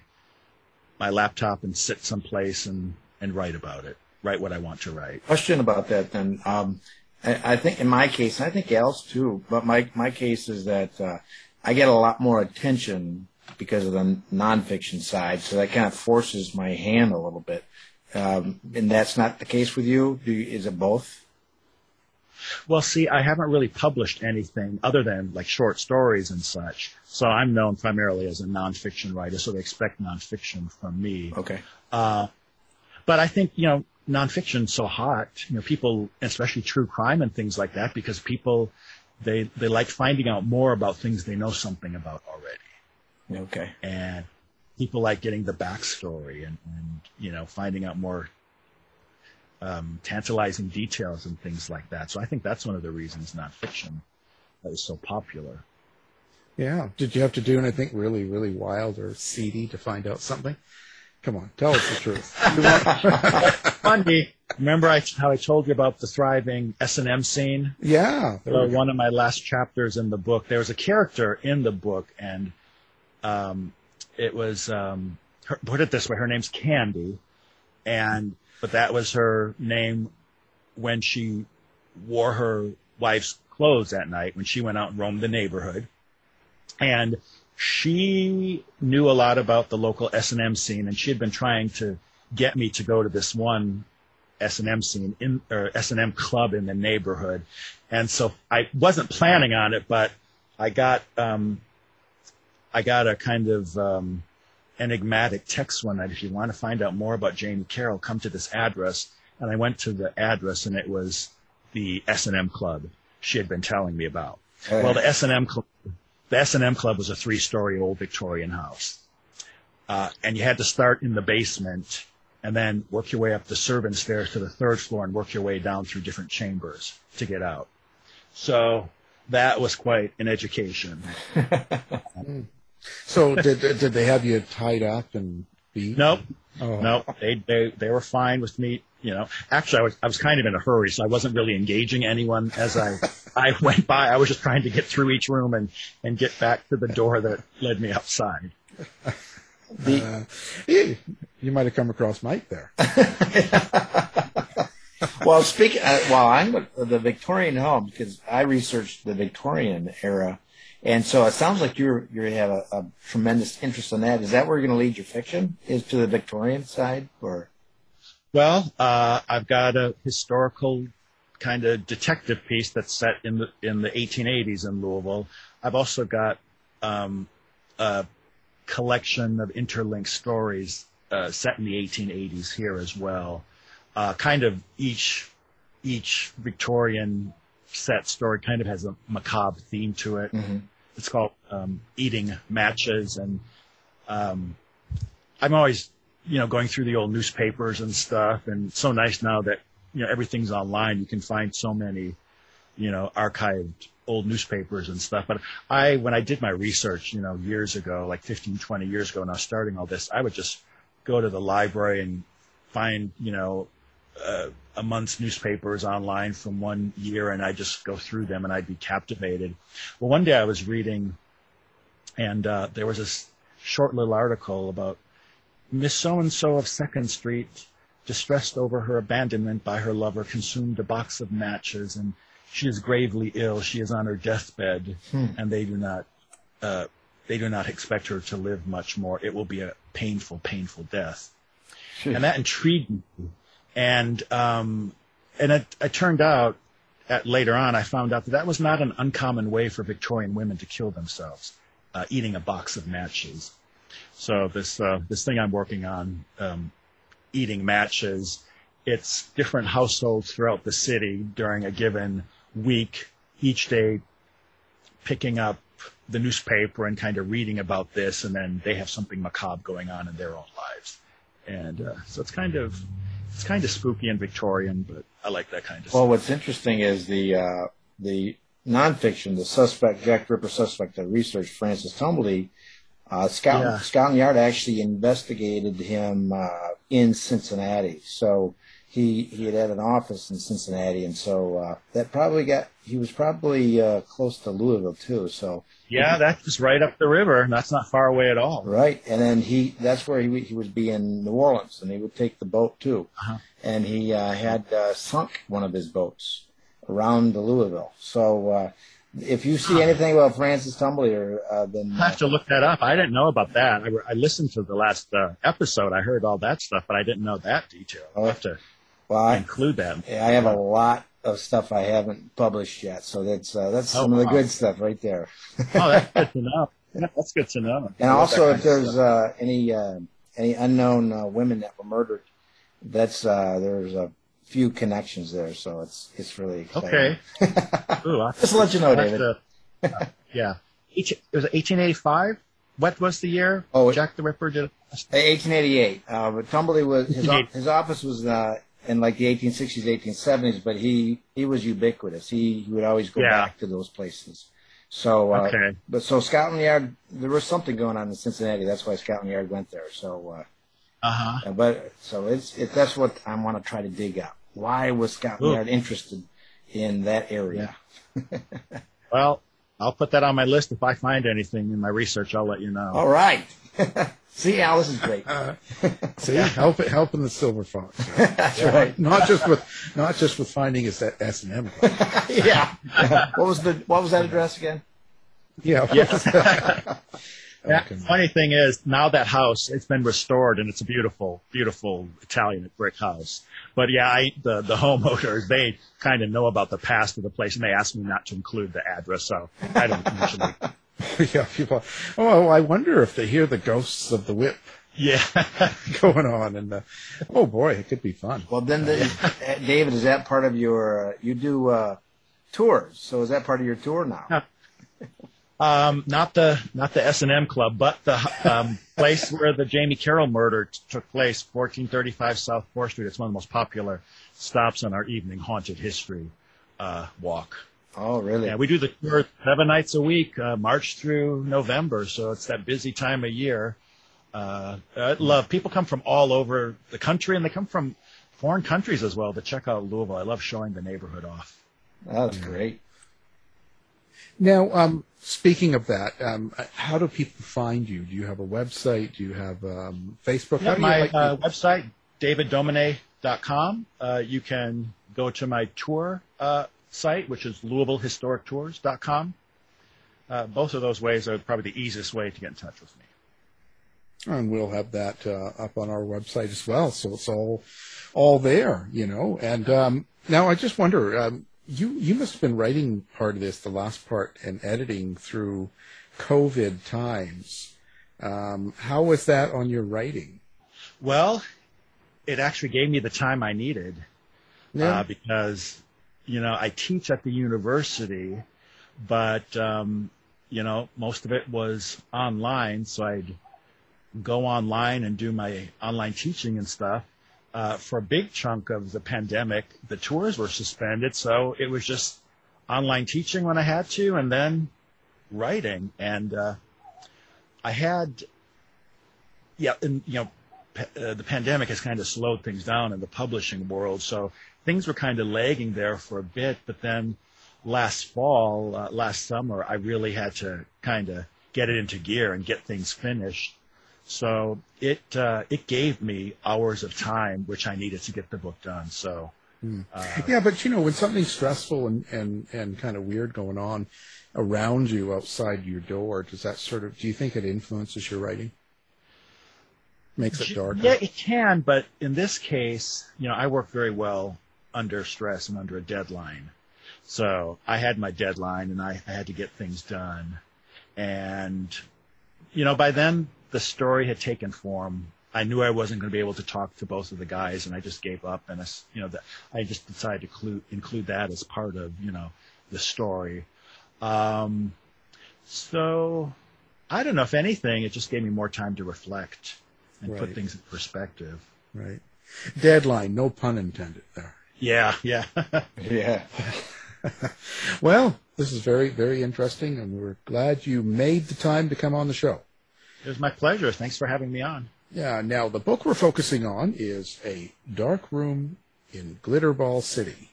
my laptop and sit someplace and and write about it, write what I want to write. Question about that then. Um, I, I think in my case, I think Al's too, but my, my case is that uh, I get a lot more attention because of the nonfiction side, so that kind of forces my hand a little bit. Um, and that's not the case with you? Do you is it both? Well, see, I haven't really published anything other than like short stories and such. So I'm known primarily as a nonfiction writer, so they expect nonfiction from me. Okay. Uh, but I think, you know, nonfiction's so hot, you know, people, especially true crime and things like that, because people, they, they like finding out more about things they know something about. Okay. And people like getting the backstory and, and you know, finding out more um, tantalizing details and things like that. So I think that's one of the reasons nonfiction is so popular. Yeah. Did you have to do anything really, really wild or seedy to find out something? Come on, tell us the truth. You Funny. Remember I, how I told you about the thriving S&M scene? yeah. there So one of my last chapters in the book, there was a character in the book, and um, it was um, her, put it this way: her name's Candy, and but that was her name when she wore her wife's clothes at night when she went out and roamed the neighborhood, and she knew a lot about the local S and M scene, and she had been trying to get me to go to this one S and M scene in or S and M club in the neighborhood, and so I wasn't planning on it, but I got um, I got a kind of um, enigmatic text one night. If you want to find out more about Jamie Carroll, come to this address. And I went to the address, and it was the S and M Club she had been telling me about. Well, the S and M Club, the S and M Club was a three-story old Victorian house, uh, and you had to start in the basement and then work your way up the servant stairs to the third floor and work your way down through different chambers to get out. So that was quite an education. So did did they have you tied up and beat? Nope. Oh. Nope. They, they, they were fine with me. You know, actually, I was, I was kind of in a hurry, so I wasn't really engaging anyone as I, I went by. I was just trying to get through each room and, and get back to the door that led me outside. Uh, you, you might have come across Mike there. well, speaking, uh, well, I'm with the Victorian home because I researched the Victorian era, and so it sounds like you're you have a, a tremendous interest in that. Is that where you're going to lead your fiction? Is to the Victorian side, or Well, uh, I've got a historical kind of detective piece that's set in the in the 1880s in Louisville. I've also got um, a collection of interlinked stories uh, set in the 1880s here as well. Uh, kind of each each Victorian set story kind of has a macabre theme to it. It's called um, Eating Matches, and um, I'm always you know going through the old newspapers and stuff, and it's so nice now that you know everything's online. You can find so many you know archived old newspapers and stuff. But I when I did my research, you know, years ago, like 15, 20 years ago, when I was starting all this, I would just go to the library and find you know uh, a month's newspapers online from one year and I just go through them and I'd be captivated. Well, one day I was reading and uh, there was this short little article about Miss So and so of Second Street, distressed over her abandonment by her lover, consumed a box of matches and she is gravely ill. She is on her deathbed and they do not. Uh, they do not expect her to live much more. It will be a painful, painful death. And that intrigued me and um, and it, it turned out at, later on I found out that that was not an uncommon way for Victorian women to kill themselves, uh, eating a box of matches. So this uh, this thing I'm working on, um, eating matches, it's different households throughout the city during a given week, each day picking up the newspaper and kind of reading about this, and then they have something macabre going on in their own lives, and uh, so it's kind of it's kind of spooky and Victorian, but I like that kind of well, stuff. what's interesting is the uh, the nonfiction, the suspect Jack Ripper suspect that researched Francis Tumblety. Uh, Scout, Yeah. Scotland Yard actually investigated him uh, in Cincinnati, so he he had had an office in Cincinnati, and so uh, that probably got he was probably uh, close to Louisville too. So Yeah, that's just right up the river. That's not far away at all. Right, and then he that's where he he would be in New Orleans, and he would take the boat too, Uh-huh. and he uh, had uh, sunk one of his boats around the Louisville. So uh, if you see anything about Francis Tumblety, uh, then I have to look that up. I didn't know about that. I, I listened to the last uh, episode. I heard all that stuff, but I didn't know that detail. I'll have to well, I, include that. I have a lot of stuff I haven't published yet, so that's uh, that's Oh, some of the good stuff right there. Oh, that's good to know. That's good to know. And also, if there's uh, any uh, any unknown uh, women that were murdered, that's uh, there's a few connections there, so it's it's really exciting. okay. Ooh, Just to let you know, David. to- uh, yeah. It was 1885. What was the year? Oh, Jack the Ripper did. 1888. Uh, but Tumblety was his, his office was uh, in like the 1860s, 1870s, but he he was ubiquitous. He, he would always go Yeah. back to those places. So, uh, Okay. but so Scotland Yard, there was something going on in Cincinnati. That's why Scotland Yard went there. So, Uh huh. uh, but so it's it, that's what I want to try to dig up. Why was Scotland Ooh. Yard interested in that area? Well, I'll put that on my list. If I find anything in my research, I'll let you know. All right. See, Al, this is great. Uh, see, help helping the silver fox. That's right. not just with not just with finding his S and M. yeah. what was the what was that address again? Yeah. Yeah, can- funny thing is, now that house it's been restored and it's a beautiful, beautiful Italian brick house. But yeah, I, the the homeowners they kind of know about the past of the place, and they asked me not to include the address, so I don't mention it. yeah, people. Oh, I wonder if they hear the ghosts of the whip Yeah, going on, and uh, oh boy, it could be fun. Well, then, the, uh, David, is that part of your? Uh, you do uh, tours, so is that part of your tour now? Um, not the not the S and M club, but the um, place where the Jamie Carroll murder t- took place, 1435 South Fourth Street. It's one of the most popular stops on our evening haunted history uh, walk. Oh, really? Yeah, we do the tour seven nights a week, uh, March through November. So it's that busy time of year. Uh, I love people come from all over the country, and they come from foreign countries as well to check out Louisville. I love showing the neighborhood off. That's great. Now, um, speaking of that, um, how do people find you? Do you have a website? Do you have um, Facebook? How Yeah, do my like- uh, website, daviddomine.com. Uh, you can go to my tour uh, site, which is louisvillehistorictours.com. Uh, both of those ways are probably the easiest way to get in touch with me. and we'll have that uh, up on our website as well. So it's all all there, you know. And um, now I just wonder, um, you you must have been writing part of this, the last part, and editing through COVID times. Um, how was that on your writing? Well, it actually gave me the time I needed. uh, because you know I teach at the university, but um, you know most of it was online, so I'd go online and do my online teaching and stuff. Uh, for a big chunk of the pandemic, the tours were suspended, so it was just online teaching when I had to, and then writing. And uh, I had, yeah, and you know, uh, the pandemic has kind of slowed things down in the publishing world, so things were kind of lagging there for a bit. But then last fall, uh, last summer, I really had to kind of get it into gear and get things finished. So it uh, it gave me hours of time which I needed to get the book done. So uh, Yeah, but you know, when something's stressful and, and, and kind of weird going on around you outside your door, does that sort of, do you think it influences your writing? Makes it darker? Yeah, it can, but in this case, you know, I work very well under stress and under a deadline. So I had my deadline and I, I had to get things done. And, you know, by then the story had taken form. I knew I wasn't going to be able to talk to both of the guys and I just gave up and, it's- you know, that I just decided to include, include that as part of, you know, the story. Um, so I don't know if anything, it just gave me more time to reflect and put things in perspective. Right. Deadline, no pun intended there. Yeah, yeah. Yeah. Well, this is very, very interesting, and we're glad you made the time to come on the show. it was my pleasure. Thanks for having me on. Yeah, now the book we're focusing on is A Dark Room in Glitterball City.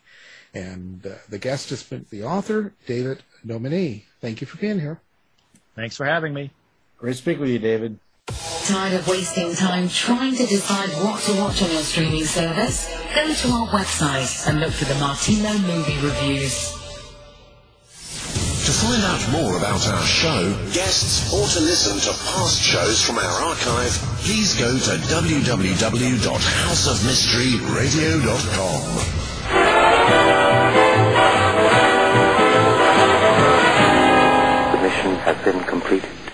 And uh, the guest has been the author, David Dominé. Thank you for being here. Thanks for having me. Great to speak with you, David. Tired of wasting time trying to decide what to watch on your streaming service? Go to our website and look for the Martino movie reviews. To find out more about our show, guests, or to listen to past shows from our archive, please go to www.houseofmysteryradio.com. The mission has been completed.